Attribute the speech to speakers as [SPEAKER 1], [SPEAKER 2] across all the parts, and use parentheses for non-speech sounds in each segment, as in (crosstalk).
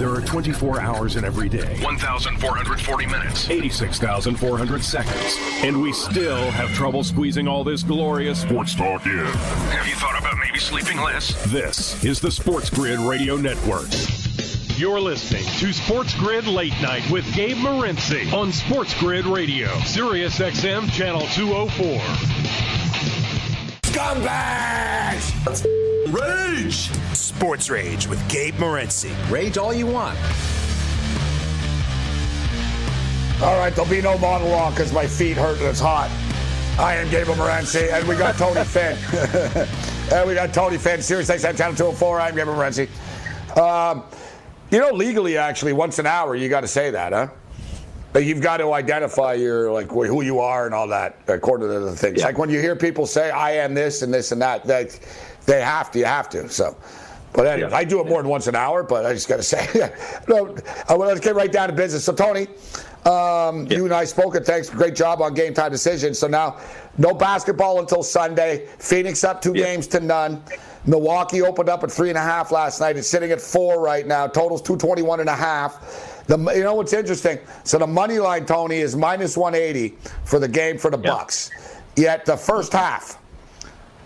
[SPEAKER 1] There are 24 hours in every day, 1,440 minutes, 86,400 seconds, and we still have trouble squeezing all this glorious sports talk in.
[SPEAKER 2] Have you thought about maybe sleeping less?
[SPEAKER 1] This is the Sports Grid Radio Network.
[SPEAKER 3] You're listening to Sports Grid Late Night with Gabe Morency on Sports Grid Radio, Sirius XM Channel 204.
[SPEAKER 4] Scumbags! Rage! Sports Rage with Gabe Morency.
[SPEAKER 5] Rage all you want.
[SPEAKER 6] All right, there'll be no monologue because my feet hurt and it's hot. I am Gabe Morency, and we got Tony (laughs) Finn. (laughs) and we got Tony Finn, Sirius XM Channel 204. I'm Gabe Morency. Um, you know, legally, actually, once an hour, you got to say that, huh? But you've got to identify your like who you are and all that according to the things. Yeah. Like when you hear people say "I am this" and this and that, that they have to. You have to. So. But anyway, yeah. I do it more than once an hour, but I just got to (laughs) say, no, let's get right down to business. So, Tony, um, yeah. you and I spoke, and thanks, great job on game time decisions. So now, no basketball until Sunday. Phoenix up two yeah. games to none. Milwaukee opened up at three and a half last night. It's sitting at four right now. Totals 221 and a half. The, you know what's interesting? So the money line, Tony, is minus 180 for the game for the Bucks. Yet the first half,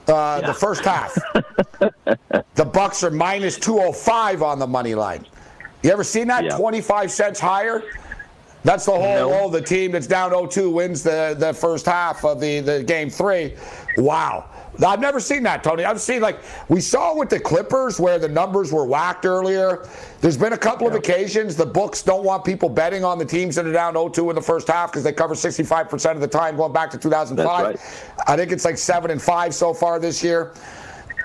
[SPEAKER 6] uh, yeah. the first half, (laughs) the Bucks are minus 205 on the money line. You ever seen that? Yeah. 25 cents higher. That's the whole. No. Oh, the team that's down 0-2 wins the, the first half of the, the game three. Wow. I've never seen that, Tony. I've seen like we saw with the Clippers where the numbers were whacked earlier. There's been a couple yeah. of occasions the books don't want people betting on the teams that are down 0-2 in the first half because they cover 65% of the time going back to 2005. Right. I think it's like seven and five so far this year.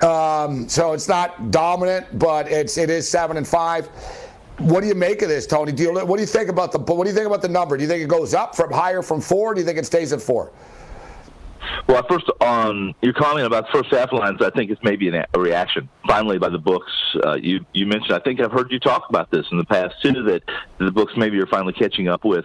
[SPEAKER 6] Um, so it's not dominant, but it's it is seven and five. What do you make of this, Tony? Do you, what do you think about the what do you think about the number? Do you think it goes up from higher from four? do you think it stays at four?
[SPEAKER 7] Well, first on your comment about the first half lines, I think it's maybe a reaction finally by the books. Uh, you you mentioned, I think I've heard you talk about this in the past too, that the books maybe are finally catching up with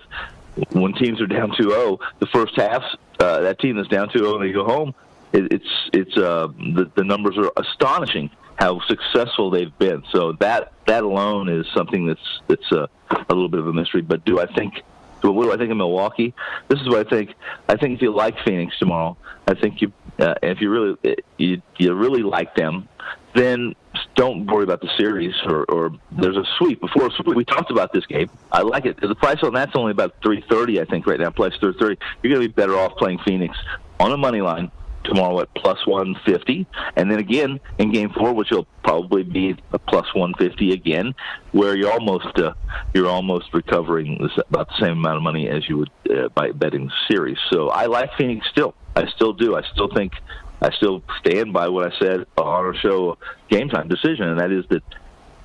[SPEAKER 7] when teams are down 2-0. The first half, uh, that team that's down 2-0 and they go home, it, it's it's uh, the the numbers are astonishing how successful they've been. So that that alone is something that's that's a, a little bit of a mystery. But do I think what do I think of Milwaukee? This is what I think. I think if you like Phoenix tomorrow, I think you uh, if you really you you really like them, then don't worry about the series or, or there's a sweep before. We talked about this game. I like it. The price on that's only about three thirty, I think, right now. Plus three thirty. You're going to be better off playing Phoenix on a money line tomorrow at plus 150, and then again in Game Four, which will probably be a plus 150 again, where you're almost uh, you're almost recovering about the same amount of money as you would uh, by betting the series. So I like Phoenix still. I still do. I still think I still stand by what I said on our show, Game Time Decision, and that is that.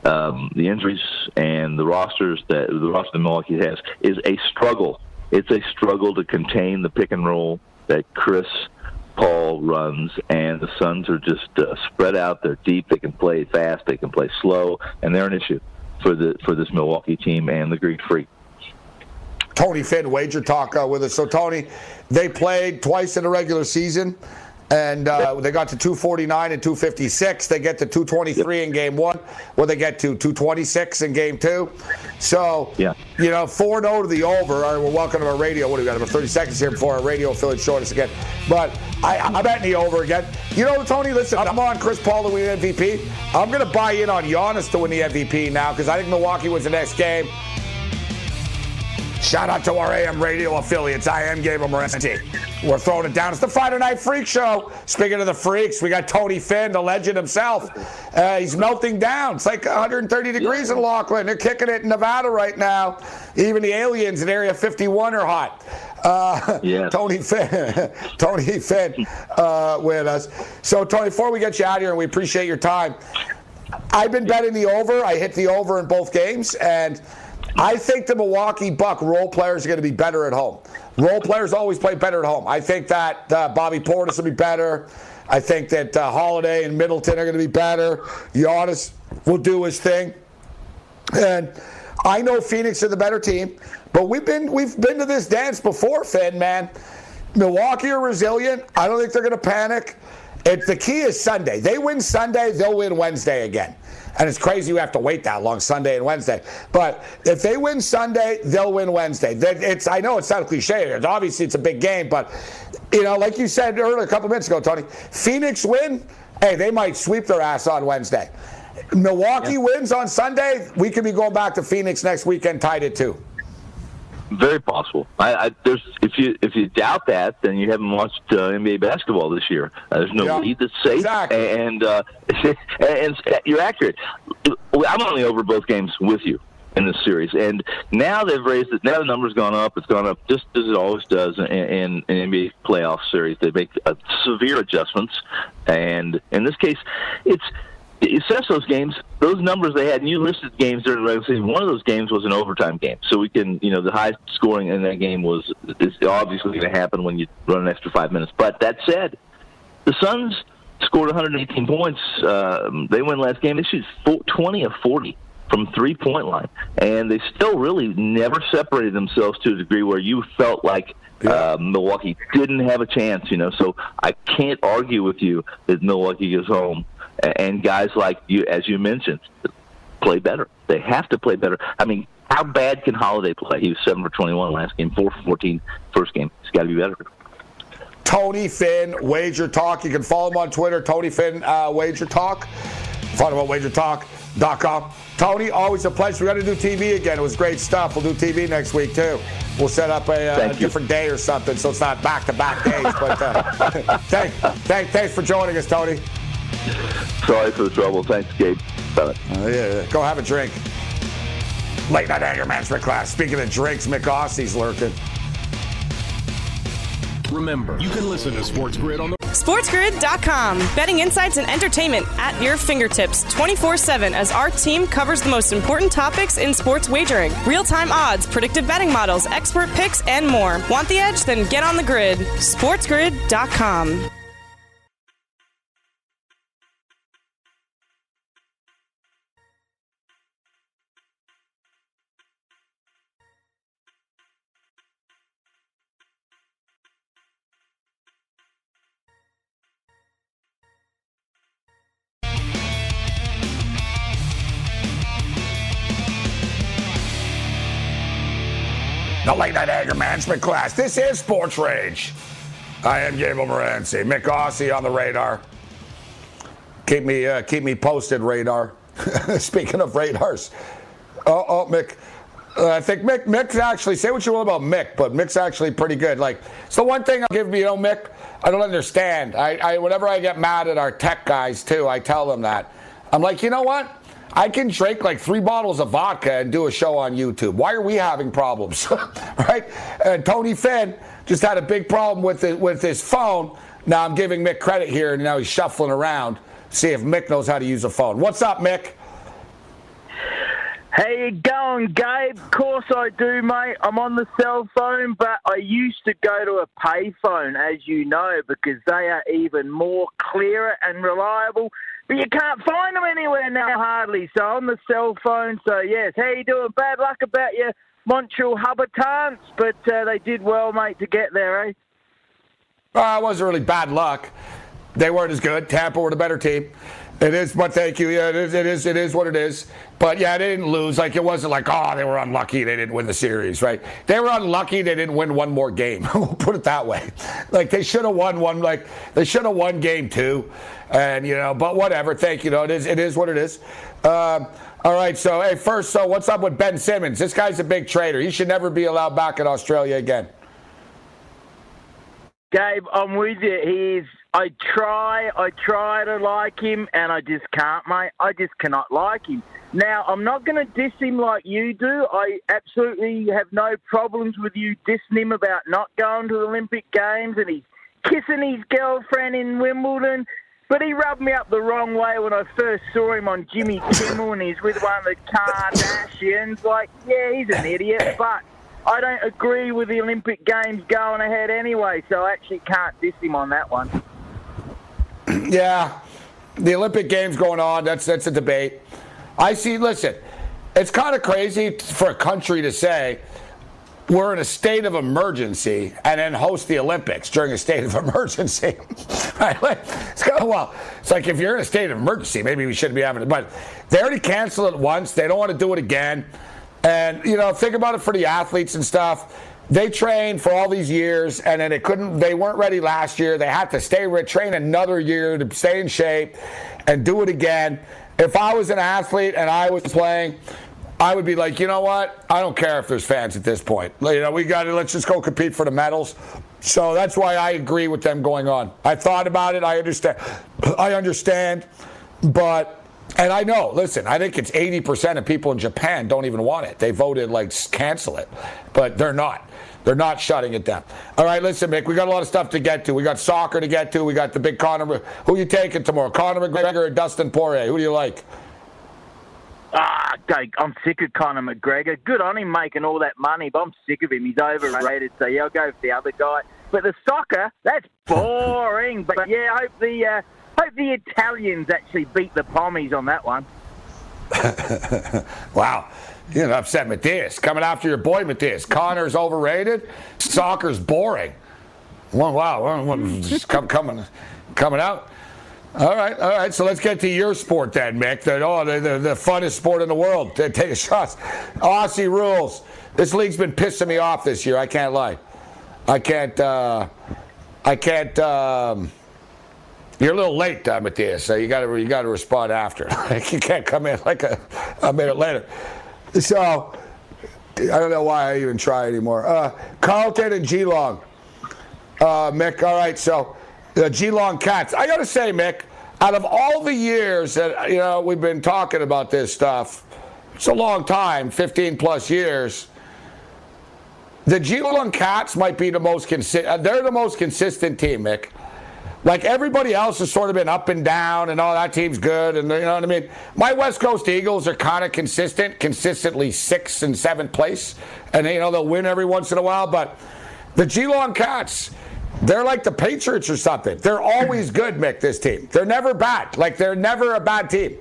[SPEAKER 7] Um, the injuries and the rosters that the roster that Milwaukee has is a struggle. It's a struggle to contain the pick and roll that Chris Paul runs, and the Suns are just uh, spread out. They're deep. They can play fast. They can play slow, and they're an issue for the for this Milwaukee team and the Greek Freak.
[SPEAKER 6] Tony Finn, wager talk uh, with us. So Tony, they played twice in the regular season. And uh, they got to 249 and 256. They get to 223 in game one. Well, they get to 226 in game two. So,
[SPEAKER 7] yeah.
[SPEAKER 6] you know, 4 0 to the over. All right, we're welcome to our radio. What do we got? About 30 seconds here before our radio affiliate short us again. But I, I'm betting the over again. You know, Tony, listen, I'm on Chris Paul to win the MVP. I'm going to buy in on Giannis to win the MVP now because I think Milwaukee was the next game. Shout out to our AM radio affiliates. I am Gabriel Morency. We're throwing it down. It's the Friday Night Freak Show. Speaking of the freaks, we got Tony Finn, the legend himself. Uh, he's melting down. It's like 130 degrees in Laughlin. They're kicking it in Nevada right now. Even the aliens in Area 51 are hot. Uh,
[SPEAKER 7] yeah. (laughs)
[SPEAKER 6] Tony Finn, (laughs) Tony Finn uh, with us. So, Tony, before we get you out here, and we appreciate your time, I've been betting the over. I hit the over in both games, and I think the Milwaukee Buck role players are going to be better at home. Role players always play better at home. I think that uh, Bobby Portis will be better. I think that uh, Holiday and Middleton are going to be better. Giannis will do his thing, and I know Phoenix are the better team. But we've been we've been to this dance before, Finn. Man, Milwaukee are resilient. I don't think they're going to panic. It, the key is Sunday. They win Sunday, they'll win Wednesday again. And it's crazy you have to wait that long, Sunday and Wednesday. But if they win Sunday, they'll win Wednesday. It's I know it's not a cliche. It's obviously it's a big game, but you know, like you said earlier a couple minutes ago, Tony, Phoenix win. Hey, they might sweep their ass on Wednesday. Milwaukee yeah. wins on Sunday. We could be going back to Phoenix next weekend, tied at two.
[SPEAKER 7] Very possible. I, I, there's if you if you doubt that, then you haven't watched uh, NBA basketball this year. Uh, there's no
[SPEAKER 6] Yeah.
[SPEAKER 7] lead that's safe,
[SPEAKER 6] Exactly.
[SPEAKER 7] and uh, (laughs) and you're accurate. I'm only over both games with you in this series, and now they've raised it. Now the number's gone up. It's gone up just as it always does in, in, in NBA playoff series. They make uh, severe adjustments, and in this case, it's assess those games, those numbers they had, and you listed games during the regular season. One of those games was an overtime game, so we can, you know, the high scoring in that game was is obviously going to happen when you run an extra five minutes. But that said, the Suns scored 118 points. Um, they win last game. They shoot four- 20 of 40 from three point line, and they still really never separated themselves to a degree where you felt like. Uh, Milwaukee didn't have a chance, you know. So I can't argue with you that Milwaukee is home, and guys like you, as you mentioned, play better. They have to play better. I mean, how bad can Holiday play? He was seven for twenty-one last game, four for 14 first game. He's got to be better.
[SPEAKER 6] Tony Finn Wager Talk. You can follow him on Twitter, Tony Finn uh, Wager Talk. Find him on wagertalk.com. Tony, always a pleasure. We got to do TV again. It was great stuff. We'll do TV next week too. We'll set up a, uh,
[SPEAKER 7] Thank
[SPEAKER 6] different day or something, so it's not back to back days. But uh, (laughs) thank, thank, thanks for joining us, Tony.
[SPEAKER 7] Sorry for the trouble. Thanks, Gabe. Bye.
[SPEAKER 6] Uh, yeah, go have a drink. Late night anger management class. Speaking of drinks, Mick Aussie's lurking.
[SPEAKER 1] Remember, you can listen to Sports Grid on the
[SPEAKER 8] SportsGrid.com. Betting insights and entertainment at your fingertips 24 7 as our team covers the most important topics in sports wagering real time odds, predictive betting models, expert picks, and more. Want the edge? Then get on the grid. SportsGrid.com.
[SPEAKER 6] The late night anger management class. This is Sports Rage. I am Gabriel Morency. Mick Aussie on the radar. Keep me uh, keep me posted, radar. (laughs) Speaking of radars, oh, oh Mick. Uh, I think Mick Mick's actually say what you will about Mick, but Mick's actually pretty good. Like it's the one thing I'll give you, know, Mick. I don't understand. I, I whenever I get mad at our tech guys too, I tell them that. I'm like, you know what? I can drink like three bottles of vodka and do a show on YouTube. Why are we having problems, (laughs) right? And Tony Finn just had a big problem with it, with his phone. Now I'm giving Mick credit here, and now he's shuffling around. See if Mick knows how to use a phone. What's up, Mick?
[SPEAKER 5] How you going, Gabe? Of course I do, mate. I'm on the cell phone, but I used to go to a payphone, as you know, because they are even more clearer and reliable. But you can't find them anywhere now, hardly. So on the cell phone. So yes, how you doing? Bad luck about your Montreal Habitants, but uh, they did well, mate, to get there, eh?
[SPEAKER 6] Uh, it wasn't really bad luck. They weren't as good. Tampa were the better team. It is, but thank you. Yeah, it is. It is. It is what it is. But yeah, they didn't lose. Like it wasn't like oh they were unlucky they didn't win the series, right? They were unlucky they didn't win one more game. (laughs) we'll put it that way. Like they should have won one. Like they should have won game two, and you know. But whatever. Thank you. Know it is. It is what it is. Um, all right. So hey, first, so what's up with Ben Simmons? This guy's a big traitor. He should never be allowed back in Australia again.
[SPEAKER 5] Gabe, I'm with you. He's. I try, I try to like him, and I just can't, mate. I just cannot like him. Now, I'm not going to diss him like you do. I absolutely have no problems with you dissing him about not going to the Olympic Games and he's kissing his girlfriend in Wimbledon. But he rubbed me up the wrong way when I first saw him on Jimmy Kimmel and he's with one of the Kardashians. Like, yeah, he's an idiot, but I don't agree with the Olympic Games going ahead anyway, so I actually can't diss him on that one. (clears throat)
[SPEAKER 6] Yeah, the Olympic Games going on. That's that's a debate. I see. Listen, it's kind of crazy for a country to say we're in a state of emergency and then host the Olympics during a state of (laughs) emergency. (laughs) right? It's kind of well. It's like if you're in a state of emergency, maybe we shouldn't be having it. But they already canceled it once. They don't want to do it again. And you know, think about it for the athletes and stuff. They trained for all these years, and then it couldn't. They weren't ready last year. They had to stay train another year to stay in shape and do it again. If I was an athlete and I was playing, I would be like, you know what? I don't care if there's fans at this point. You know, we got to let's just go compete for the medals. So that's why I agree with them going on. I thought about it. I understand. I understand, but and I know, listen, I think it's 80% of people in Japan don't even want it. They voted like cancel it, but they're not. They're not shutting it down. All right, listen, Mick, we got a lot of stuff to get to. We got soccer to get to. We got the big Conor. Who you taking tomorrow? Conor McGregor or Dustin Poirier? Who do you like?
[SPEAKER 5] Ah, I'm sick of Conor McGregor. Good on him making all that money, but I'm sick of him. He's overrated. So yeah, I'll go for the other guy. But the soccer, that's boring. but yeah, I hope the uh, hope the Italians actually beat the Pommies on that one. (laughs)
[SPEAKER 6] wow. You know, upset Matthias. Coming after your boy Matthias. Conor's overrated. Soccer's boring. Well, wow. Just come, coming, coming out. All right, all right. So let's get to your sport then, Mick. The, oh, the, the, the funnest sport in the world. Take a shot. Aussie rules. This league's been pissing me off this year. I can't lie. I can't. Uh, I can't. Um, you're a little late, uh, Matthias. So you got to you got to respond after. (laughs) you can't come in like a, a minute later. So I don't know why I even try anymore. Uh, Carlton and Geelong. Uh, Mick, all right. So the Geelong Cats. I got to say, Mick, out of all the years that you know we've been talking about this stuff, it's a long time, 15 plus years. The Geelong Cats might be the most consistent. They're the most consistent team, Mick. Like everybody else has sort of been up and down, and all oh, that team's good, and you know what I mean. My West Coast Eagles are kind of consistent, consistently sixth and seventh place, and you know they'll win every once in a while. But the Geelong Cats, they're like the Patriots or something. They're always good, Mick. This team, they're never bad. Like they're never a bad team.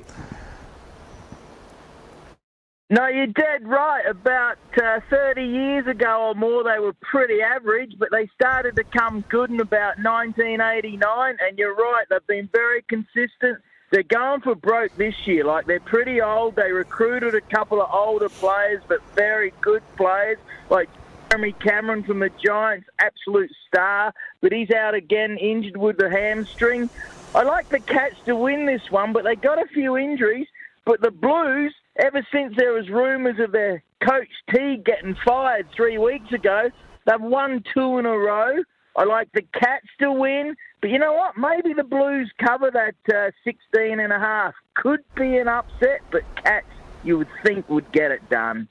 [SPEAKER 5] No, you're dead right. About uh, 30 years ago or more, they were pretty average, but they started to come good in about 1989. And you're right, they've been very consistent. They're going for broke this year. Like, they're pretty old. They recruited a couple of older players, but very good players, like Jeremy Cameron from the Giants, absolute star, but he's out again, injured with the hamstring. I like the Cats to win this one, but they got a few injuries. But the Blues, ever since there was rumours of their coach T getting fired three weeks ago, they've won two in a row. I like the Cats to win, but you know what? Maybe the Blues cover that uh, 16 and a half. Could be an upset, but Cats, you would think, would get it done.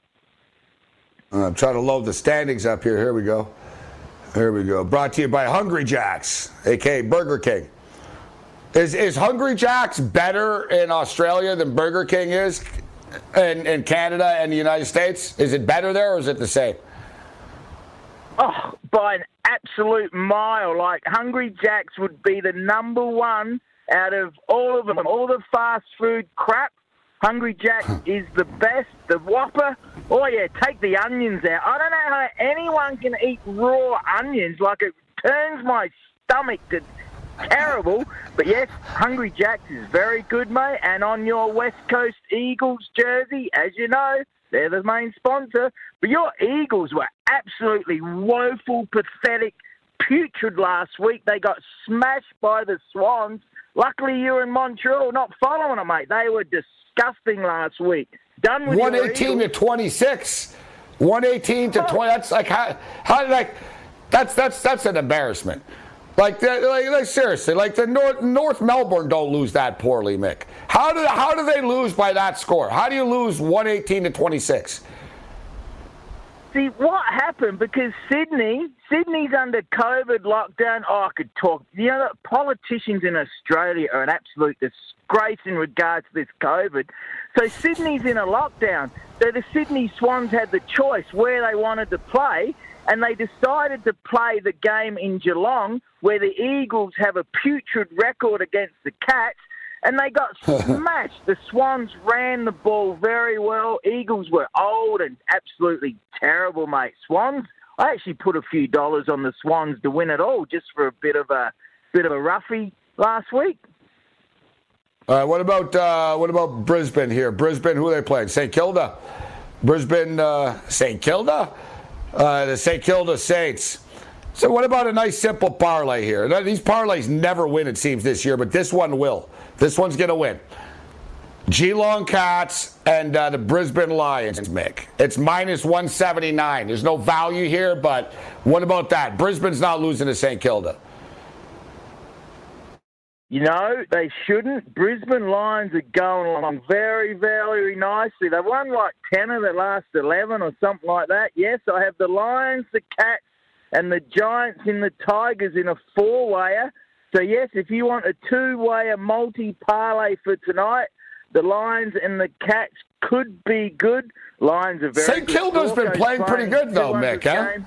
[SPEAKER 6] Uh, I'm trying to load the standings up here. Here we go. Here we go. Brought to you by Hungry Jacks, aka Burger King. Is is Hungry Jack's better in Australia than Burger King is in, in Canada and the United States? Is it better there or is it the same?
[SPEAKER 5] Oh, by an absolute mile. Like Hungry Jack's would be the number one out of all of them, all the fast food crap. Hungry Jack is the best. The Whopper, oh yeah, take the onions out. I don't know how anyone can eat raw onions. Like it turns my stomach to terrible. But yes, Hungry Jack's is very good, mate. And on your West Coast Eagles jersey, as you know, they're the main sponsor. But your Eagles were absolutely woeful, pathetic, putrid last week. They got smashed by the Swans. Luckily, you're in Montreal, not following them, mate. They were disgusting last week. Done with
[SPEAKER 6] 118 to 26. 118 to 20. That's like how how did I? That's that's that's an embarrassment. Like, like, like, seriously, like the North, North Melbourne don't lose that poorly, Mick. How do how do they lose by that score? How do you lose 118 to 26?
[SPEAKER 5] See what happened because Sydney, Sydney's under COVID lockdown. Oh, I could talk. You know, politicians in Australia are an absolute disgrace in regards to this COVID. So Sydney's in a lockdown. So the Sydney Swans had the choice where they wanted to play, and they decided to play the game in Geelong, where the Eagles have a putrid record against the Cats and they got (laughs) smashed. The Swans ran the ball very well. Eagles were old and absolutely terrible, mate. Swans. I actually put a few dollars on the Swans to win it all, just for a bit of a bit of a roughie last week.
[SPEAKER 6] All right. What about uh, what about Brisbane here? Brisbane. Who are they playing? St Kilda. Brisbane. Uh, St Kilda. Uh, the St Kilda Saints. So what about a nice simple parlay here? These parlays never win, it seems, this year, but this one will. This one's going to win. Geelong Cats and uh, the Brisbane Lions, Mick. It's minus 179. There's no value here, but what about that? Brisbane's not losing to St. Kilda.
[SPEAKER 5] You know, they shouldn't. Brisbane Lions are going along very, very nicely. They've won like 10 of the last 11 or something like that. Yes, I have the Lions, the Cats, and the Giants in the Tigers in a four-wayer. So, yes, if you want a two wayer multi parlay for tonight, the Lions and the Cats could be good. Lions are very
[SPEAKER 6] St. Kilda's been playing pretty good, though, Mick, huh?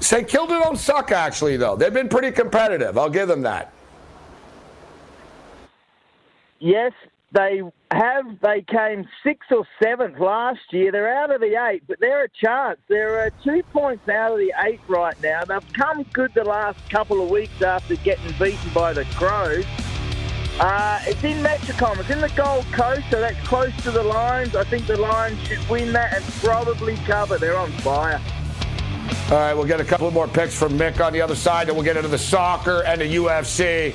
[SPEAKER 6] St. Kilda don't suck, actually, though. They've been pretty competitive. I'll give them that.
[SPEAKER 5] Yes, they have. They came sixth or seventh last year. They're out of the eight, but they're a chance. They're uh, two points out of the eight right now. They've come good the last couple of weeks after getting beaten by the Crows. Uh, it's in Metricon. It's in the Gold Coast, so that's close to the Lions. I think the Lions should win that and probably cover. They're on fire.
[SPEAKER 6] All right, we'll get a couple more picks from Mick on the other side, then we'll get into the soccer and the UFC.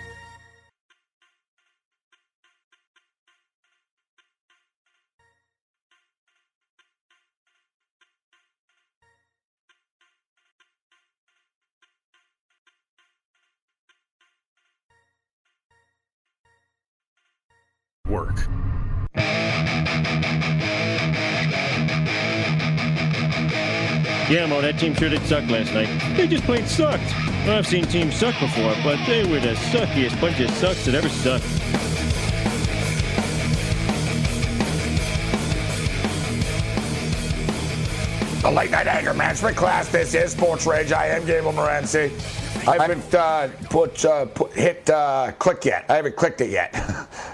[SPEAKER 1] work.
[SPEAKER 9] Yeah, Mo, that team sure did suck last night. They just plain sucked. Well, I've seen teams suck before, but they were the suckiest bunch of sucks that ever sucked.
[SPEAKER 6] The late night anger management class. This is Sports Rage. I am Gable Morency. I haven't uh, put, uh, put, hit uh, click yet. I haven't clicked it yet. (laughs)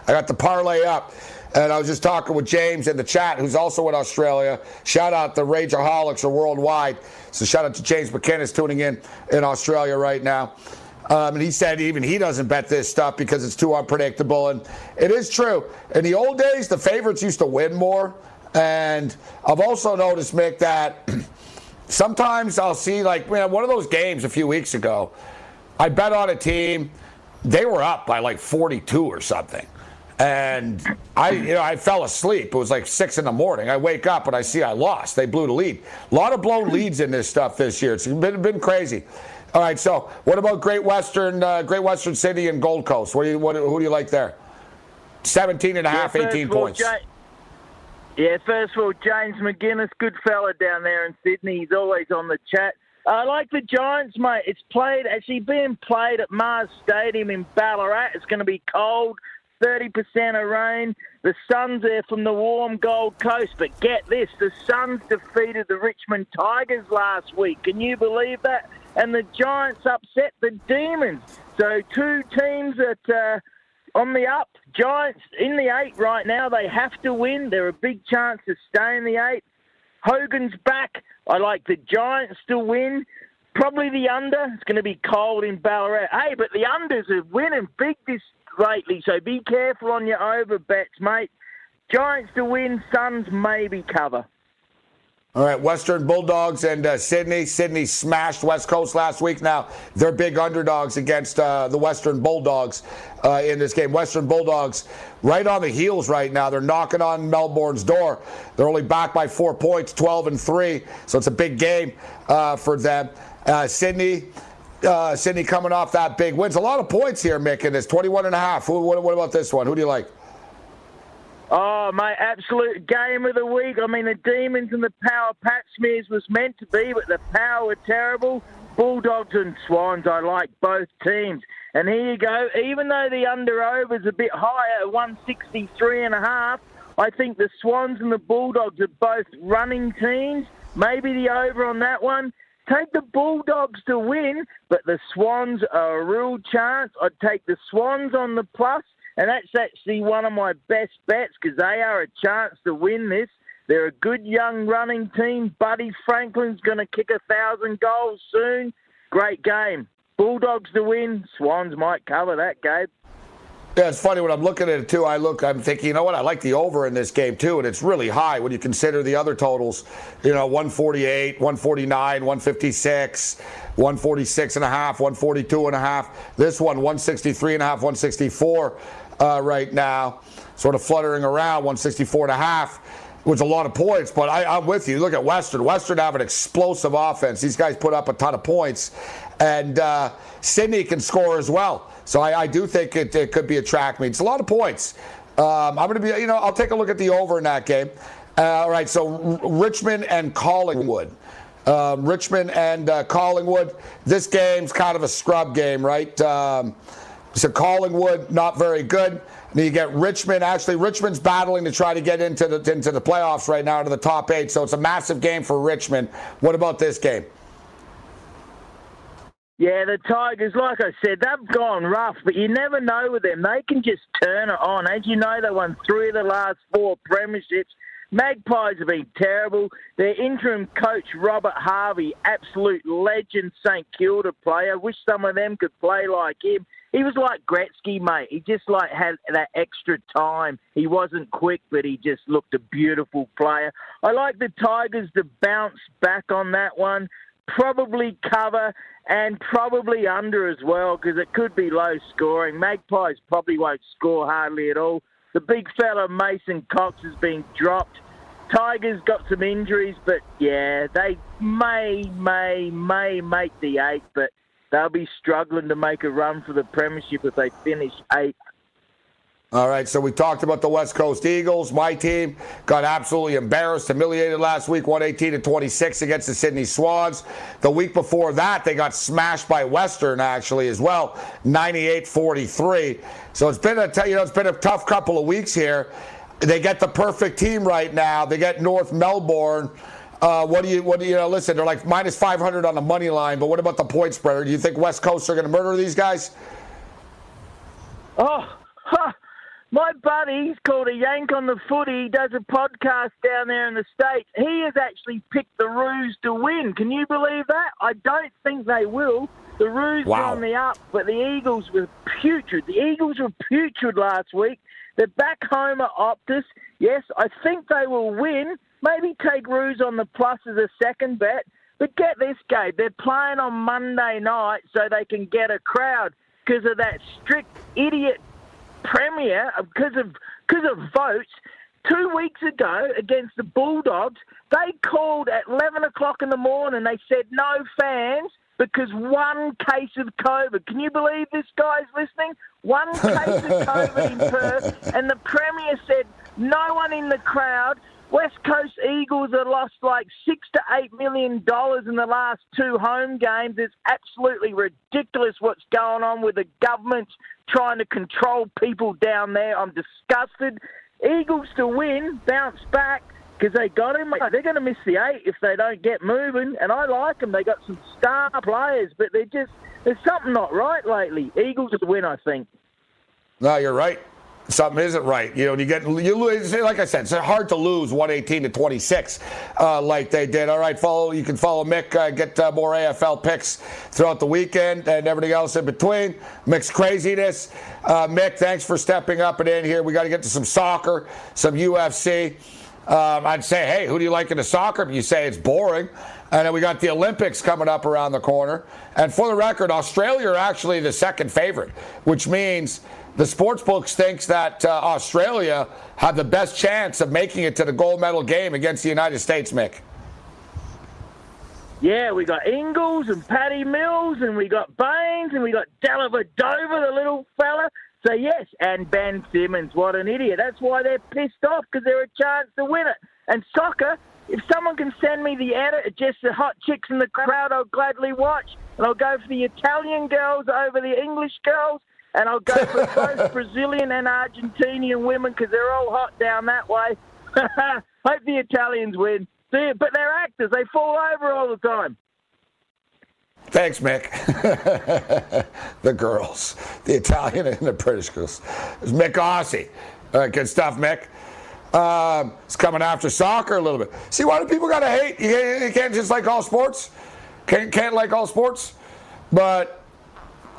[SPEAKER 6] I got the parlay up. And I was just talking with James in the chat, who's also in Australia. Shout out the Rageaholics are worldwide. So shout out to James McKinnis tuning in in Australia right now. Um, and he said even he doesn't bet this stuff because it's too unpredictable. And it is true. In the old days, the favorites used to win more. And I've also noticed, Mick, that (clears throat) sometimes I'll see like man, one of those games a few weeks ago. I bet on a team, they were up by like 42 or something. And I, you know, I fell asleep. It was like six in the morning. I wake up and I see I lost. They blew the lead. A lot of blown leads in this stuff this year. It's been been crazy. All right. So, what about Great Western, uh, Great Western City and Gold Coast? What do you, what, who do you like there? 17 and a half,
[SPEAKER 5] yeah,
[SPEAKER 6] 18 points.
[SPEAKER 5] Jay, yeah, first of all, James McGinnis, good fella down there in Sydney. He's always on the chat. I like the Giants, mate. It's played actually being played at Mars Stadium in Ballarat. It's going to be cold. 30% of rain. The Suns there from the warm Gold Coast, but get this the Suns defeated the Richmond Tigers last week. Can you believe that? And the Giants upset the Demons. So, two teams that. Uh, on the up. Giants in the eight right now. They have to win. They're a big chance to stay in the eight. Hogan's back. I like the Giants to win. Probably the under. It's going to be cold in Ballarat. Hey, but the unders are winning big this lately, so be careful on your over bets, mate. Giants to win, Suns maybe cover.
[SPEAKER 6] All right, Western Bulldogs and uh, Sydney. Sydney smashed West Coast last week. Now they're big underdogs against uh, the Western Bulldogs uh, in this game. Western Bulldogs right on the heels right now. They're knocking on Melbourne's door. They're only back by four points, 12 and three. So it's a big game uh, for them. Uh, Sydney. Uh, Sydney coming off that big wins. A lot of points here, Mick, in this 21 and a half. What, what about this one? Who do you like?
[SPEAKER 5] Oh, my absolute game of the week. I mean, the Demons and the Power Pat Smears was meant to be, but the Power were terrible. Bulldogs and Swans, I like both teams. And here you go. Even though the under over is a bit higher, at 163 and a half, I think the Swans and the Bulldogs are both running teams. Maybe the over on that one. Take the Bulldogs to win, but the Swans are a real chance. I'd take the Swans on the plus and that's actually one of my best bets because they are a chance to win this. They're a good young running team. Buddy Franklin's going to kick a thousand goals soon. Great game. Bulldogs to win. Swans might cover that, Gabe.
[SPEAKER 6] Yeah, it's funny when I'm looking at it too. I look, I'm thinking, you know what? I like the over in this game too, and it's really high when you consider the other totals. You know, 148, 149, 156, 146 and a half, 142 and a half. This one, 163 and a half, 164 uh, right now, sort of fluttering around 164 and a half. Was a lot of points, but I, am with you. Look at Western. Western have an explosive offense. These guys put up a ton of points, and uh, Sydney can score as well. So I, I do think it, it, could be a track meet. It's a lot of points. Um, I'm going to be, you know, I'll take a look at the over in that game. Uh, all right, so R- Richmond and Collingwood. Um, Richmond and uh, Collingwood. This game's kind of a scrub game, right? Um, so Collingwood not very good. And you get Richmond. Actually, Richmond's battling to try to get into the into the playoffs right now to the top eight. So it's a massive game for Richmond. What about this game?
[SPEAKER 5] Yeah, the Tigers, like I said, they've gone rough, but you never know with them. They can just turn it on. As you know, they won three of the last four premierships. Magpies have been terrible. Their interim coach, Robert Harvey, absolute legend St Kilda player. Wish some of them could play like him he was like Gretzky, mate. He just like had that extra time. He wasn't quick, but he just looked a beautiful player. I like the Tigers to bounce back on that one. Probably cover and probably under as well because it could be low scoring. Magpies probably won't score hardly at all. The big fella Mason Cox has been dropped. Tigers got some injuries, but yeah, they may, may, may make the eight, but they'll be struggling to make a run for the premiership if they finish eighth.
[SPEAKER 6] All right, so we talked about the West Coast Eagles. My team got absolutely embarrassed, humiliated last week, 118 to 26 against the Sydney Swans. The week before that, they got smashed by Western actually as well, 98-43. So it's been a you know it's been a tough couple of weeks here. They get the perfect team right now. They get North Melbourne. Uh, what do you? What do you? Know, listen, they're like minus 500 on the money line, but what about the point spreader? Do you think West Coast are going to murder these guys?
[SPEAKER 5] Oh, (laughs) huh. My buddy, he's called a Yank on the Footy. He does a podcast down there in the States. He has actually picked the Roos to win. Can you believe that? I don't think they will. The Roos wow. are on the up, but the Eagles were putrid. The Eagles were putrid last week. They're back home at Optus. Yes, I think they will win. Maybe take Roos on the plus as a second bet. But get this, Gabe. They're playing on Monday night so they can get a crowd because of that strict idiot premier, because of because of votes. Two weeks ago against the Bulldogs, they called at 11 o'clock in the morning. They said no fans because one case of COVID. Can you believe this guy's listening? One (laughs) case of COVID in Perth, and the Premier said no one in the crowd West Coast Eagles have lost like six to eight million dollars in the last two home games. It's absolutely ridiculous what's going on with the government trying to control people down there. I'm disgusted. Eagles to win, bounce back because they got him. They're going to miss the eight if they don't get moving. And I like them. They got some star players, but they're just there's something not right lately. Eagles to win, I think.
[SPEAKER 6] No, you're right something isn't right. You know, you get you lose. Like I said, it's hard to lose 118 to 26 uh, like they did. All right, follow. You can follow Mick. Uh, get uh, more AFL picks throughout the weekend and everything else in between. Mick's craziness. Uh, Mick, thanks for stepping up and in here. We got to get to some soccer, some UFC. Um, I'd say, hey, who do you like in the soccer? You say it's boring. And then we got the Olympics coming up around the corner. And for the record, Australia are actually the second favorite, which means the sports books thinks that uh, Australia have the best chance of making it to the gold medal game against the United States, Mick.
[SPEAKER 5] Yeah, we got Ingles and Paddy Mills, and we got Baynes, and we got Dellavedova, the little fella. So yes, and Ben Simmons, what an idiot! That's why they're pissed off because they're a chance to win it. And soccer, if someone can send me the edit, just the hot chicks in the crowd, I'll gladly watch, and I'll go for the Italian girls over the English girls and I'll go for both (laughs) Brazilian and Argentinian women because they're all hot down that way. (laughs) Hope the Italians win. But they're actors; they fall over all the time.
[SPEAKER 6] Thanks, Mick. (laughs) the girls, the Italian and the British girls. It's Mick Aussie. Uh, good stuff, Mick. Um, it's coming after soccer a little bit. See, why do people got to hate? You you can't just like all sports. Can't, can't like all sports. But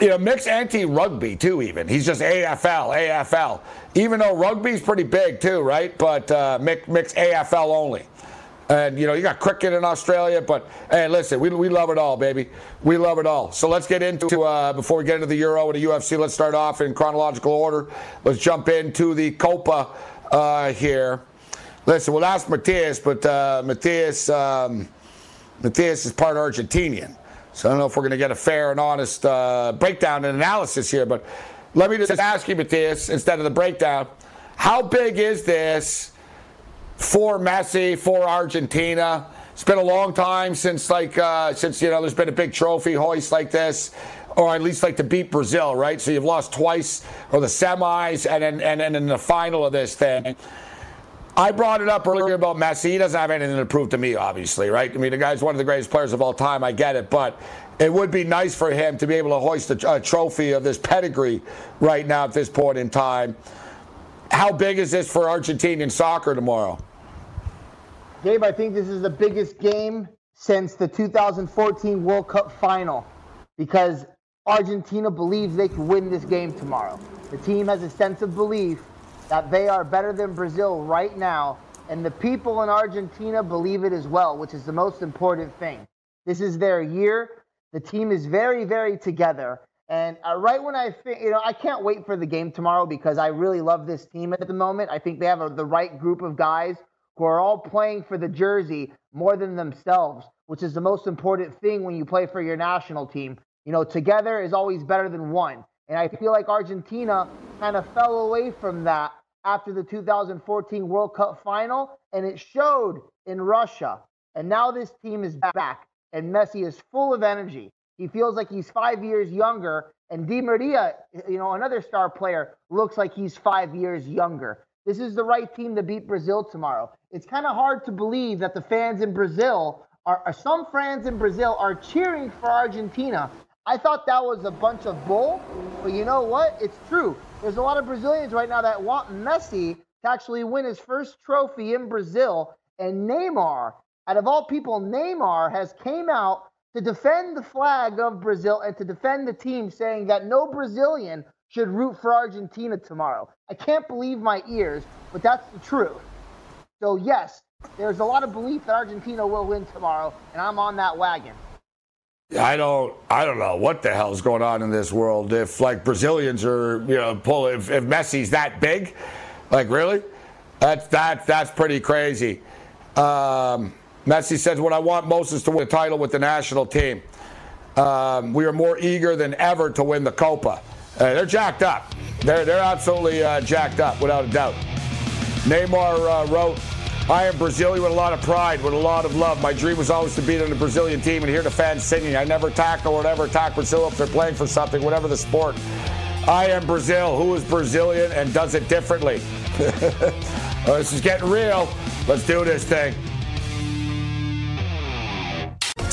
[SPEAKER 6] you know, Mick's anti-rugby too. Even he's just AFL, AFL. Even though rugby's pretty big too, right? But uh, Mick, Mick's AFL only. And you know, you got cricket in Australia, but hey, listen, we, we love it all, baby. We love it all. So let's get into uh, before we get into the Euro and the UFC. Let's start off in chronological order. Let's jump into the Copa uh, here. Listen, we'll ask Matthias, but uh, Matthias, um, Matthias is part Argentinian. So I don't know if we're going to get a fair and honest uh, breakdown and analysis here, but let me just ask you, Matthias, instead of the breakdown, how big is this for Messi, for Argentina? It's been a long time since, like, uh, since you know, there's been a big trophy hoist like this, or at least like to beat Brazil, right? So you've lost twice, or the semis, and then and, and in the final of this thing. I brought it up earlier about Messi. He doesn't have anything to prove to me, obviously, right? I mean, the guy's one of the greatest players of all time. I get it, but it would be nice for him to be able to hoist a, a trophy of this pedigree right now at this point in time. How big is this for Argentinian soccer tomorrow?
[SPEAKER 10] Gabe, I think this is the biggest game since the 2014 World Cup final because Argentina believes they can win this game tomorrow. The team has a sense of belief that they are better than Brazil right now, and the people in Argentina believe it as well, which is the most important thing. This is their year. The team is very, very together. And uh, right when I think, you know, I can't wait for the game tomorrow because I really love this team at the moment. I think they have a, the right group of guys who are all playing for the jersey more than themselves, which is the most important thing when you play for your national team. You know, together is always better than one. And I feel like Argentina kind of fell away from that after the 2014 World Cup final, and it showed in Russia. And now this team is back, and Messi is full of energy. He feels like he's five years younger, and Di Maria, you know, another star player, looks like he's five years younger. This is the right team to beat Brazil tomorrow. It's kind of hard to believe that the fans in Brazil are, some fans in Brazil are cheering for Argentina I thought that was a bunch of bull, but you know what? It's true. There's a lot of Brazilians right now that want Messi to actually win his first trophy in Brazil. And Neymar, out of all people, Neymar has came out to defend the flag of Brazil and to defend the team, saying that no Brazilian should root for Argentina tomorrow. I can't believe my ears, but that's the truth. So yes, there's a lot of belief that Argentina will win tomorrow, and I'm on that wagon.
[SPEAKER 6] I don't I don't know what the hell's going on in this world. If like Brazilians are you know pull if, if Messi's that big, like really, that's that that's pretty crazy. Um, Messi says what I want most is to win a title with the national team. Um, we are more eager than ever to win the Copa. Uh, they're jacked up. They're they're absolutely uh, jacked up without a doubt. Neymar uh, wrote I am Brazilian with a lot of pride, with a lot of love. My dream was always to beat on the Brazilian team and hear the fans singing. I never tackle or whatever attack Brazil if they're playing for something, whatever the sport. I am Brazil. Who is Brazilian and does it differently? well, (laughs) uh, this is getting real. Let's do this thing.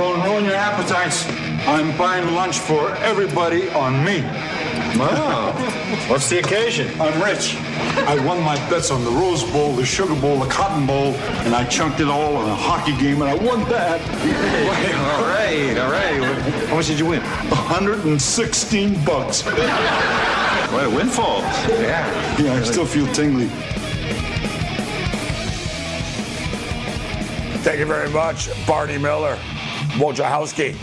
[SPEAKER 11] Don't ruin your appetites. I'm buying lunch for everybody on me.
[SPEAKER 12] Wow. What's the occasion?
[SPEAKER 11] I'm rich. I won my bets on the Rose Bowl, the Sugar Bowl, the Cotton Bowl, and I chunked it all on a hockey game, and I won that.
[SPEAKER 12] all right, all right. How much did you win?
[SPEAKER 11] 116 bucks.
[SPEAKER 12] What a windfall. Yeah.
[SPEAKER 11] Yeah, I still feel tingly.
[SPEAKER 6] Thank you very much, Barney Miller, Wojciechowski.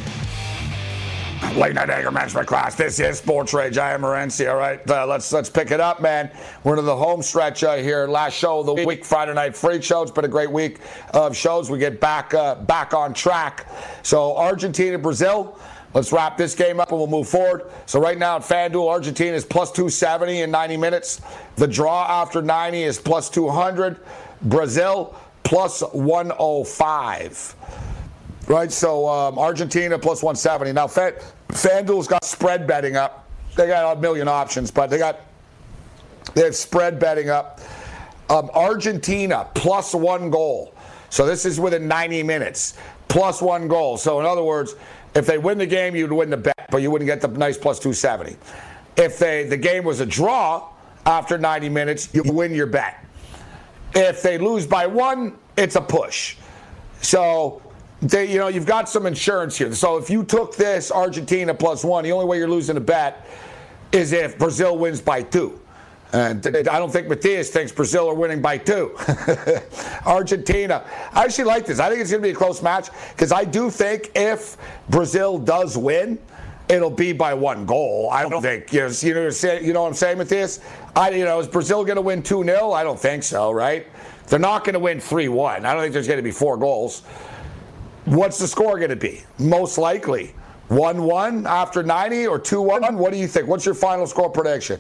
[SPEAKER 6] Late night anger management class. This is Sports Rage. I am Morency. All right, uh, let's let's pick it up, man. We're into the home stretch uh, here. Last show of the week, Friday night free show. It's been a great week of shows. We get back uh, back on track. So Argentina, Brazil. Let's wrap this game up and we'll move forward. So right now at FanDuel, Argentina is plus 270 in 90 minutes. The draw after 90 is plus 200. Brazil plus 105. Right, so um, Argentina plus 170. Now, Fan, FanDuel's got spread betting up. They got a million options, but they got they have spread betting up. Um, Argentina plus one goal. So this is within 90 minutes. Plus one goal. So in other words, if they win the game, you'd win the bet, but you wouldn't get the nice plus 270. If they the game was a draw after 90 minutes, you win your bet. If they lose by one, it's a push. So they, you know, you've got some insurance here. So if you took this Argentina plus one, the only way you're losing a bet is if Brazil wins by two. And I don't think Matthias thinks Brazil are winning by two. (laughs) Argentina. I actually like this. I think it's going to be a close match because I do think if Brazil does win, it'll be by one goal. I don't think you know, you know, you know what I'm saying, Matthias? I, you know, is Brazil going to win 2 0? I don't think so, right? They're not going to win 3 1. I don't think there's going to be four goals. What's the score going to be? Most likely 1 1 after 90 or 2 1? What do you think? What's your final score prediction?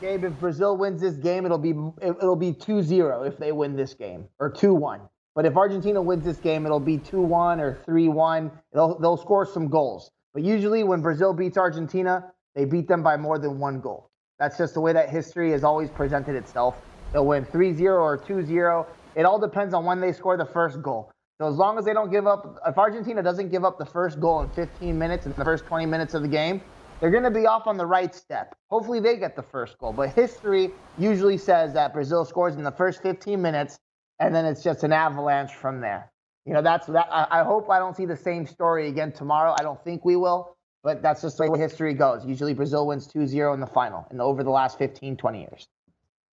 [SPEAKER 10] Gabe, if Brazil wins this game, it'll be it'll be 2-0 if they win this game or 2-1. But if Argentina wins this game, it'll be 2-1 or 3-1. They'll they'll score some goals. But usually when Brazil beats Argentina, they beat them by more than one goal. That's just the way that history has always presented itself. They'll win 3-0 or 2-0. It all depends on when they score the first goal. So as long as they don't give up, if Argentina doesn't give up the first goal in 15 minutes in the first 20 minutes of the game, they're going to be off on the right step. Hopefully they get the first goal. But history usually says that Brazil scores in the first 15 minutes, and then it's just an avalanche from there. You know, that's that. I, I hope I don't see the same story again tomorrow. I don't think we will, but that's just the way history goes. Usually Brazil wins 2-0 in the final, and over the last 15, 20 years.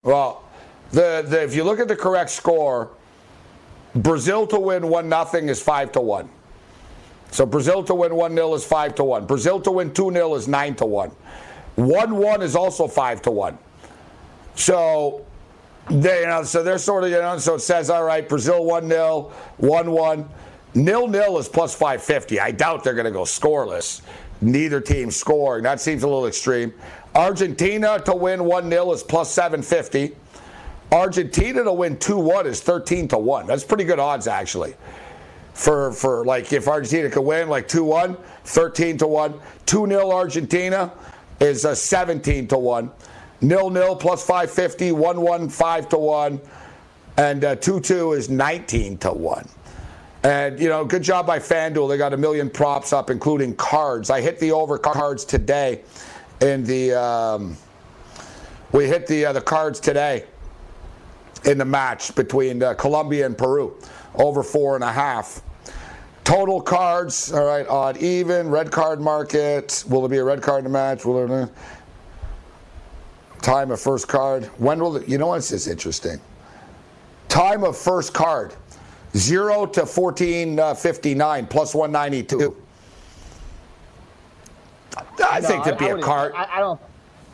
[SPEAKER 6] Well, the, the if you look at the correct score, Brazil to win one nothing is five to one. So Brazil to win 1 0 is 5 to 1. Brazil to win 2 0 is 9 to 1. 1 1 is also 5 to 1. So they, you know, so they're sort of, you know, so it says, all right, Brazil 1 0, 1 1. Nil nil is plus 550. I doubt they're going to go scoreless. Neither team scoring. That seems a little extreme. Argentina to win 1 0 is plus 750. Argentina to win 2 1 is 13 to 1. That's pretty good odds, actually for for like if Argentina could win like 2-1, 13 to 1. 2-0 Argentina is a 17 to 1. Nil nil plus 550, 1 1 5 to 1, and uh, 2 2 is 19 to 1. And, you know, good job by FanDuel. They got a million props up, including cards. I hit the over cards today in the, um, we hit the, uh, the cards today in the match between uh, Colombia and Peru over four and a half. Total cards, all right, odd even, red card market. Will there be a red card in the match? Will there, Time of first card. When will the, you know what's this interesting? Time of first card. Zero to fourteen uh, fifty nine plus one ninety two. I
[SPEAKER 10] No,
[SPEAKER 6] think there'd be a card.
[SPEAKER 10] I, I don't.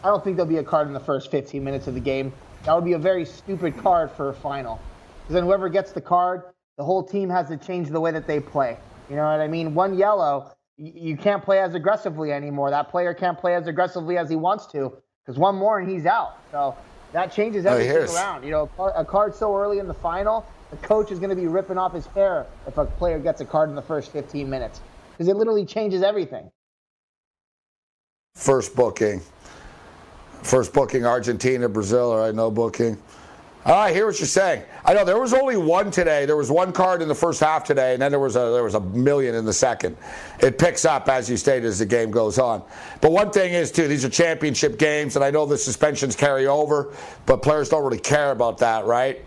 [SPEAKER 10] I don't think there'll be a card in the first 15 minutes of the game. That would be a very stupid card for a final. Because then whoever gets the card, the whole team has to change the way that they play. You know what I mean? One yellow, you can't play as aggressively anymore. That player can't play as aggressively as he wants to. Because one more and he's out. So that changes
[SPEAKER 6] Oh,
[SPEAKER 10] everything
[SPEAKER 6] here's-
[SPEAKER 10] around. You know, a card so early in the final, the coach is going to be ripping off his hair if a player gets a card in the first 15 minutes. Because it literally changes everything.
[SPEAKER 6] First booking. First booking Argentina, Brazil. Right, no booking. I hear what you're saying. I know there was only one today. There was one card in the first half today, and then there was a there was a million in the second. It picks up as you stated as the game goes on. But one thing is too, these are championship games, and I know the suspensions carry over, but players don't really care about that, right?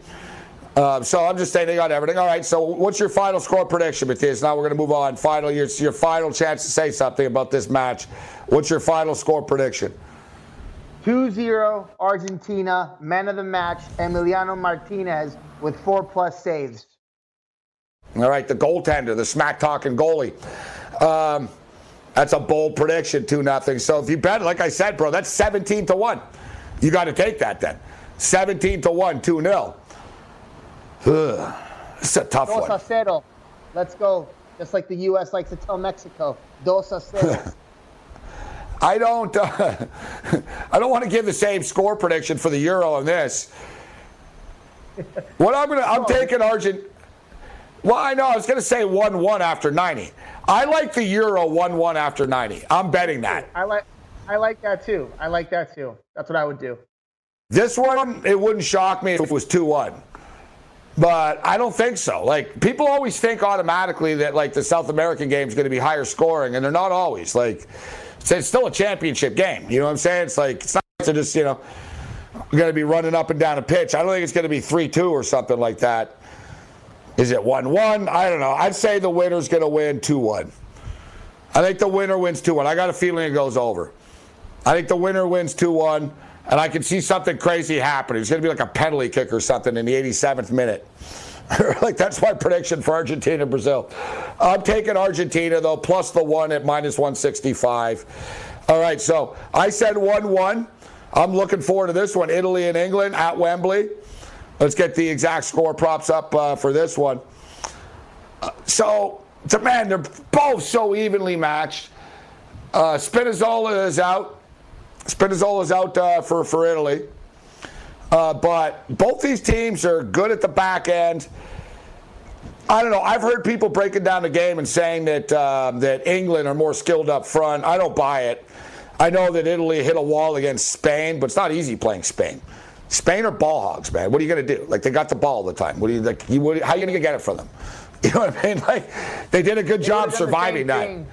[SPEAKER 6] Um, so I'm just saying they got everything. All right. So what's your final score prediction, Matthias? Now we're going to move on. Final, your, your final chance to say something about this match. What's your final score prediction?
[SPEAKER 10] 2-0 Argentina, man of the match, Emiliano Martinez with four plus saves.
[SPEAKER 6] All right, the goaltender, the smack talking goalie. Um, that's a bold prediction, 2 nothing. So if you bet, like I said, bro, that's 17 to 1. You got to take that then. 17 to 1, 2 0. It's a tough
[SPEAKER 10] Dos
[SPEAKER 6] one.
[SPEAKER 10] a cero. Let's go. Just like the U.S. likes to tell Mexico. Dos a cero. (laughs)
[SPEAKER 6] I don't. Uh, (laughs) I don't want to give the same score prediction for the Euro on this. What I'm gonna, I'm taking Argent. Well, I know I was gonna say one-one after 90. I like the Euro one-one after 90. I'm betting that.
[SPEAKER 10] I like, I like that too. I like that too. That's what I would do.
[SPEAKER 6] This one, it wouldn't shock me if it was 2-1. But I don't think so. Like people always think automatically that like the South American game is going to be higher scoring, and they're not always. Like it's, it's still a championship game. You know what I'm saying? It's like it's not to just you know going to be running up and down a pitch. I don't think it's going to be three-two or something like that. Is it one-one? I don't know. I'd say the winner's going to win two-one. I think the winner wins 2 1. I got a feeling it goes over. I think the winner wins 2 1, and I can see something crazy happening. It's going to be like a penalty kick or something in the 87th minute. (laughs) like, that's my prediction for Argentina Brazil. I'm taking Argentina, though, plus the one at minus 165. All right, so I said 1 1. I'm looking forward to this one Italy and England at Wembley. Let's get the exact score props up uh, for this one. Uh, so, so, man, they're both so evenly matched. Uh, Spinazzola is out. Spinazzola is out uh, for, for Italy. Uh, but both these teams are good at the back end. I don't know. I've heard people breaking down the game and saying that um, that England are more skilled up front. I don't buy it. I know that Italy hit a wall against Spain, but it's not easy playing Spain. Spain are ball hogs, man. What are you going to do? Like they got the ball all the time. What do you like? You, what, how are you going to get it from them? (laughs) You know what I mean? Like they did a good
[SPEAKER 10] They
[SPEAKER 6] job
[SPEAKER 10] would've done the
[SPEAKER 6] surviving that.
[SPEAKER 10] thing.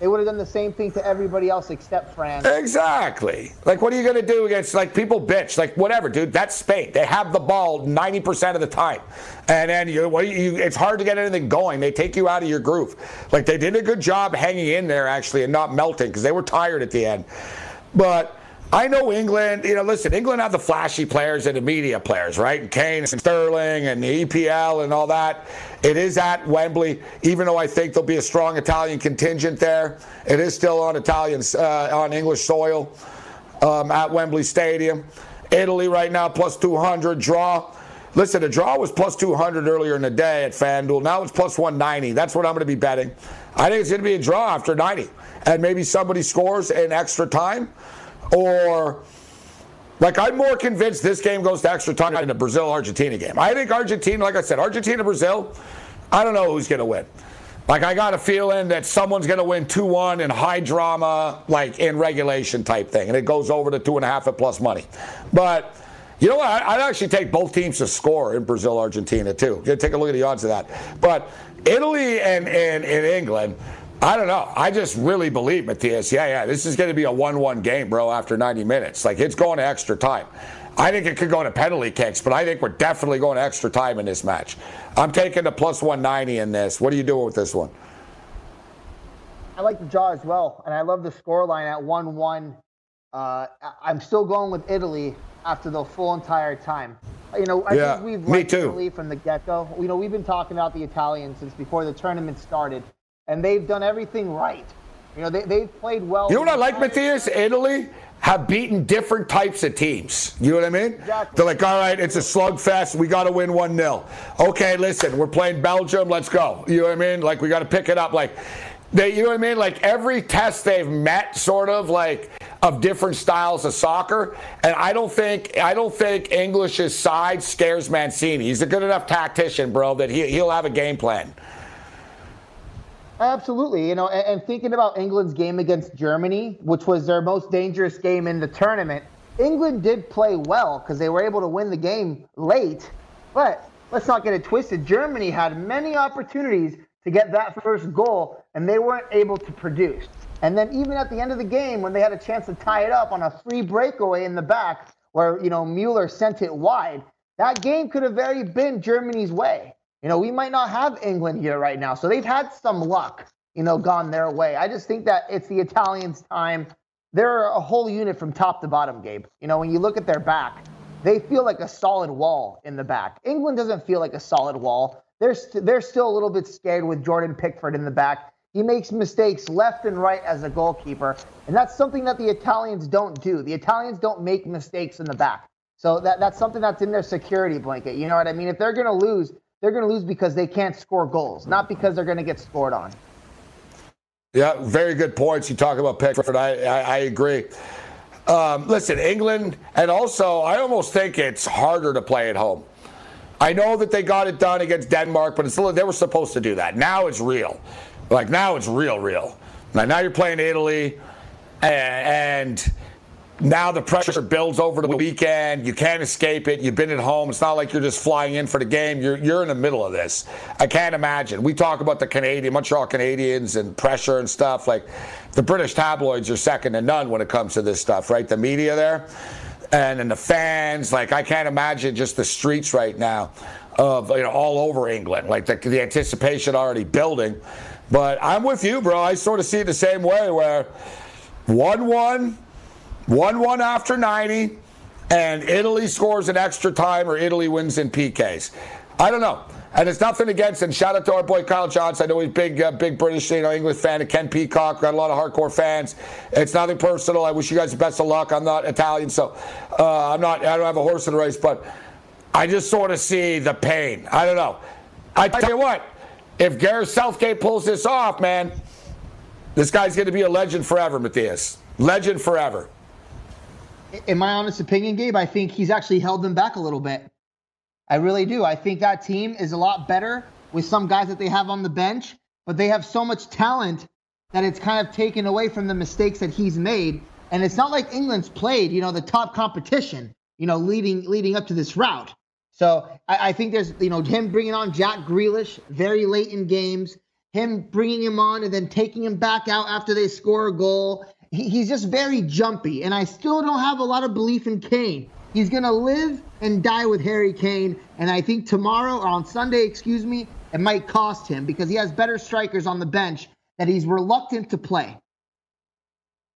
[SPEAKER 10] They would have done the same thing to everybody else except France.
[SPEAKER 6] Exactly. Like, what are you going to do against, like, people bitch? Like, whatever, dude. That's Spain. They have the ball 90% of the time. And then you, what you, it's hard to get anything going. They take you out of your groove. Like, they did a good job hanging in there, actually, and not melting because they were tired at the end. But I know England, you know, listen, England have the flashy players and the media players, right? And Kane and Sterling and the EPL and all that. It is at Wembley, even though I think there'll be a strong Italian contingent there. It is still on Italian, uh, on English soil um, at Wembley Stadium. Italy right now plus 200 draw. Listen, the draw was plus 200 earlier in the day at FanDuel. Now it's plus 190. That's what I'm going to be betting. I think it's going to be a draw after 90. And maybe somebody scores in extra time or like I'm more convinced this game goes to extra time than the Brazil Argentina game. I think Argentina, like I said, Argentina Brazil, I don't know who's going to win. Like I got a feeling that someone's going to win 2-1 in high drama, like in regulation type thing, and it goes over to two and a half at plus money. But you know what? I'd actually take both teams to score in Brazil Argentina too. Take a look at the odds of that. But Italy and, and, and England. I don't know. I just really believe, Matthias. Yeah, yeah. This is going to be a 1 1 game, bro, after 90 minutes. Like, it's going to extra time. I think it could go to penalty kicks, but I think we're definitely going to extra time in this match. I'm taking the plus 190 in this. What are you doing with this one?
[SPEAKER 10] I like the draw as well, and I love the score line at 1 1 uh, I'm still going with Italy after the full entire time. You know, I
[SPEAKER 6] Yeah,
[SPEAKER 10] think we've liked. Italy from the get-go. You know, we've been talking about the Italians since before the tournament started, and they've done everything right. You know, they, they've played well.
[SPEAKER 6] You know what I like, Matthias? Italy have beaten different types of teams. You know what I mean?
[SPEAKER 10] Exactly.
[SPEAKER 6] They're like, all right, it's a slugfest. We got to win 1 0. Okay, listen, we're playing Belgium. Let's go. You know what I mean? Like, we got to pick it up. Like, they, you know what I mean? Like, every test they've met, sort of, like, of different styles of soccer. And I don't think I don't think English's side scares Mancini. He's a good enough tactician, bro, that he, he'll have a game plan.
[SPEAKER 10] Absolutely. You know, and, and thinking about England's game against Germany, which was their most dangerous game in the tournament, England did play well because they were able to win the game late. But let's not get it twisted. Germany had many opportunities to get that first goal, and they weren't able to produce. And then even at the end of the game, when they had a chance to tie it up on a free breakaway in the back, where you know Mueller sent it wide, that game could have very been Germany's way. You know, we might not have England here right now, so they've had some luck, you know, gone their way. I just think that it's the Italians' time. They're a whole unit from top to bottom, Gabe. You know, when you look at their back, they feel like a solid wall in the back. England doesn't feel like a solid wall. They're st- they're still a little bit scared with Jordan Pickford in the back. He makes mistakes left and right as a goalkeeper, and that's something that the Italians don't do. The Italians don't make mistakes in the back. So that, that's something that's in their security blanket. You know what I mean? If they're going to lose, they're going to lose because they can't score goals, not because they're going to get scored on.
[SPEAKER 6] Yeah, very good points. You talk about Pickford. I, I, I agree. Um, listen, England, and also I almost think it's harder to play at home. I know that they got it done against Denmark, but it's still, they were supposed to do that. Now it's real. Like now it's real, real. Now, now you're playing Italy, and, and now the pressure builds over the weekend. You can't escape it. You've been at home. It's not like you're just flying in for the game. You're you're in the middle of this. I can't imagine. We talk about the Canadian, Montreal Canadiens, and pressure and stuff. Like the British tabloids are second to none when it comes to this stuff, right? The media there, and then the fans. Like I can't imagine just the streets right now of you know all over England. Like the, the anticipation already building. But I'm with you, bro. I sort of see it the same way where one one. 1 1 after 90, and Italy scores an extra time or Italy wins in PKs. I don't know. And it's nothing against, and shout out to our boy Kyle Johnson. I know he's a big, uh, big British, you know, English fan of Ken Peacock. Got a lot of hardcore fans. It's nothing personal. I wish you guys the best of luck. I'm not Italian, so uh, I'm not. I don't have a horse in the race, but I just sort of see the pain. I don't know. I tell you what, if Gareth Southgate pulls this off, man, this guy's going to be a legend forever, Matthias. Legend forever.
[SPEAKER 10] In my honest opinion, Gabe, I think he's actually held them back a little bit. I really do. I think that team is a lot better with some guys that they have on the bench, but they have so much talent that it's kind of taken away from the mistakes that he's made. And it's not like England's played, you know, the top competition, you know, leading leading up to this route. So I, I think there's, you know, him bringing on Jack Grealish very late in games, him bringing him on and then taking him back out after they score a goal. He, he's just very jumpy, and I still don't have a lot of belief in Kane. He's gonna live and die with Harry Kane, and I think tomorrow or on Sunday, excuse me, it might cost him because he has better strikers on the bench that he's reluctant to play.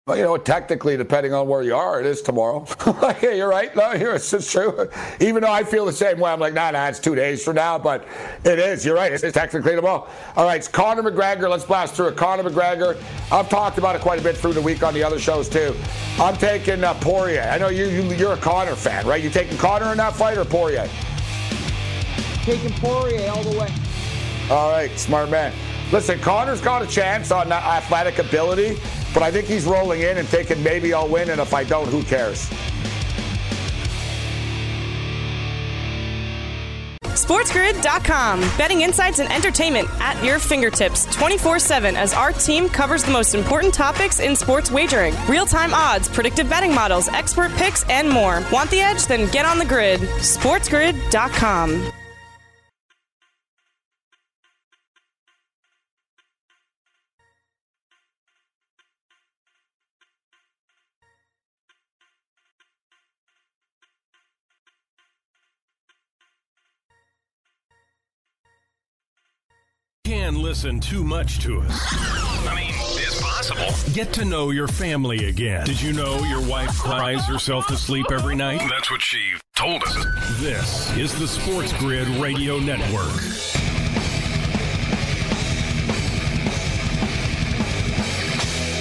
[SPEAKER 6] Well, you know, technically, depending on where you are, it is tomorrow. (laughs) yeah, you're right. No, here it's just true. Even though I feel the same way, I'm like, nah, nah, it's two days from now, but it is. You're right. It's technically tomorrow. All right, it's Conor McGregor. Let's blast through it. Conor McGregor. I've talked about it quite a bit through the week on the other shows too. I'm taking uh, Poirier. I know you, you you're a Conor fan, right? You taking Conor in that fight or Poirier?
[SPEAKER 10] Taking Poirier all the way.
[SPEAKER 6] All right, smart man. Listen, Conor's got a chance on athletic ability, but I think he's rolling in and thinking maybe I'll win, and if I don't, who cares?
[SPEAKER 8] SportsGrid.com. Betting insights and entertainment at your fingertips 24 7 as our team covers the most important topics in sports wagering real time odds, predictive betting models, expert picks, and more. Want the edge? Then get on the grid. SportsGrid.com.
[SPEAKER 1] Can listen too much to us.
[SPEAKER 2] I mean, this podcast possible.
[SPEAKER 1] Get to know your family again. Did you know your wife cries herself to sleep every night?
[SPEAKER 2] That's what she told us.
[SPEAKER 1] This is the Sports Grid Radio Network.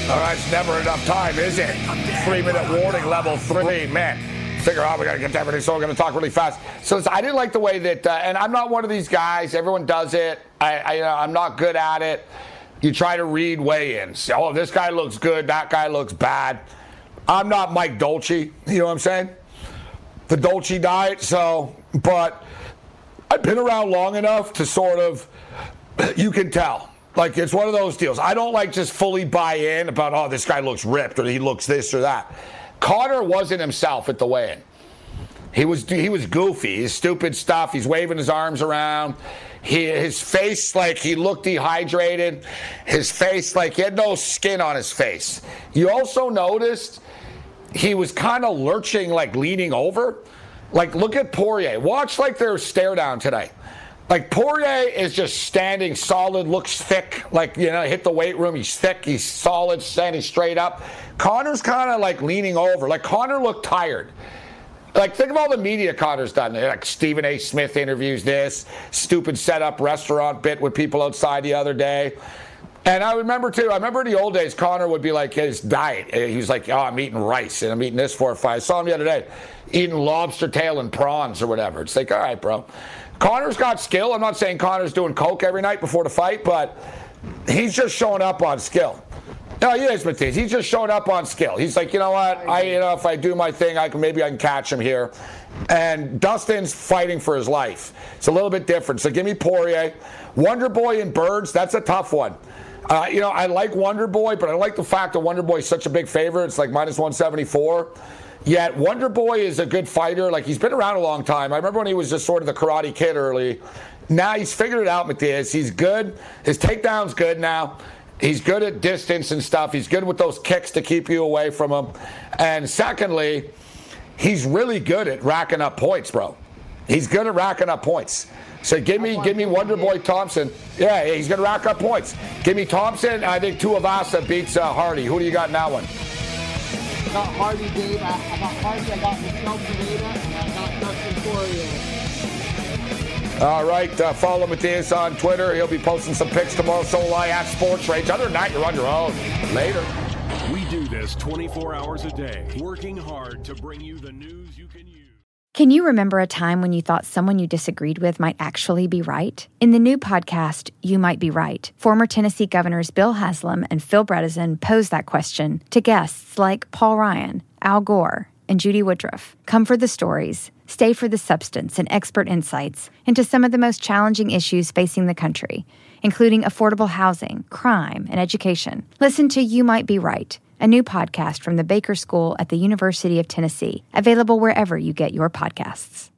[SPEAKER 6] All right, it's never enough time, is it? Three minute warning, level three. Man, figure out we got to get to everything, so we're going to talk really fast. So I didn't like the way that, uh, and I'm not one of these guys. Everyone does it. I, I, you know, I'm not good at it. You try to read weigh-ins. Oh, this guy looks good. That guy looks bad. I'm not Mike Dolce. You know what I'm saying? The Dolce diet. So, but I've been around long enough to sort of, you can tell. Like it's one of those deals. I don't like just fully buy in about oh this guy looks ripped or he looks this or that. Carter wasn't himself at the weigh-in. He was he was goofy. His stupid stuff. He's waving his arms around. He, his face like he looked dehydrated. His face like he had no skin on his face. You also noticed he was kind of lurching, like leaning over. Like look at Poirier. Watch like their stare down today. Like Poirier is just standing solid, looks thick. Like you know, hit the weight room. He's thick. He's solid, standing straight up. Conor's kind of like leaning over. Like Conor looked tired. Like think of all the media Conor's done. Like Stephen A. Smith interviews this stupid setup restaurant bit with people outside the other day. And I remember too. I remember in the old days, Conor would be like his diet. He was like, "Oh, I'm eating rice and I'm eating this four or five. I saw him the other day, eating lobster tail and prawns or whatever. It's like, all right, bro. Conor's got skill. I'm not saying Conor's doing coke every night before the fight, but he's just showing up on skill. No, he is, Matthias. He's just showing up on skill. He's like, you know what? I, you know, if I do my thing, I can maybe I can catch him here. And Dustin's fighting for his life. It's a little bit different. So give me Poirier, Wonder Boy, and Birds. That's a tough one. Uh, you know, I like Wonder Boy, but I like the fact that Wonder Boy is such a big favorite. It's like minus 174. Yet Wonder Boy is a good fighter. Like he's been around a long time. I remember when he was just sort of the Karate Kid early. Now he's figured it out, Matthias. He's good. His takedown's good now. He's good at distance and stuff. He's good with those kicks to keep you away from him. And secondly, he's really good at racking up points, bro. He's good at racking up points. So give me, give me Wonder Boy Thompson. Yeah, he's gonna rack up points. Give me Thompson. I think Tuivasa beats uh, Hardy. Who do you got in that one?
[SPEAKER 10] I got Hardy Dave. I, I got Hardy. I got Michelle Pineda, and I got Dustin Poirier.
[SPEAKER 6] All right, uh, follow Matthias on Twitter. He'll be posting some pics tomorrow. So will I at Sports Rage. Other than that, you're on your own. Later.
[SPEAKER 1] We do this 24 hours a day, working hard to bring you the news you can use.
[SPEAKER 13] Can you remember a time when you thought someone you disagreed with might actually be right? In the new podcast, You Might Be Right, former Tennessee governors Bill Haslam and Phil Bredesen pose that question to guests like Paul Ryan, Al Gore, and Judy Woodruff. Come for the stories, stay for the substance and expert insights into some of the most challenging issues facing the country, including affordable housing, crime, and education. Listen to You Might Be Right a new podcast from the Baker School at the University of Tennessee, available wherever you get your podcasts.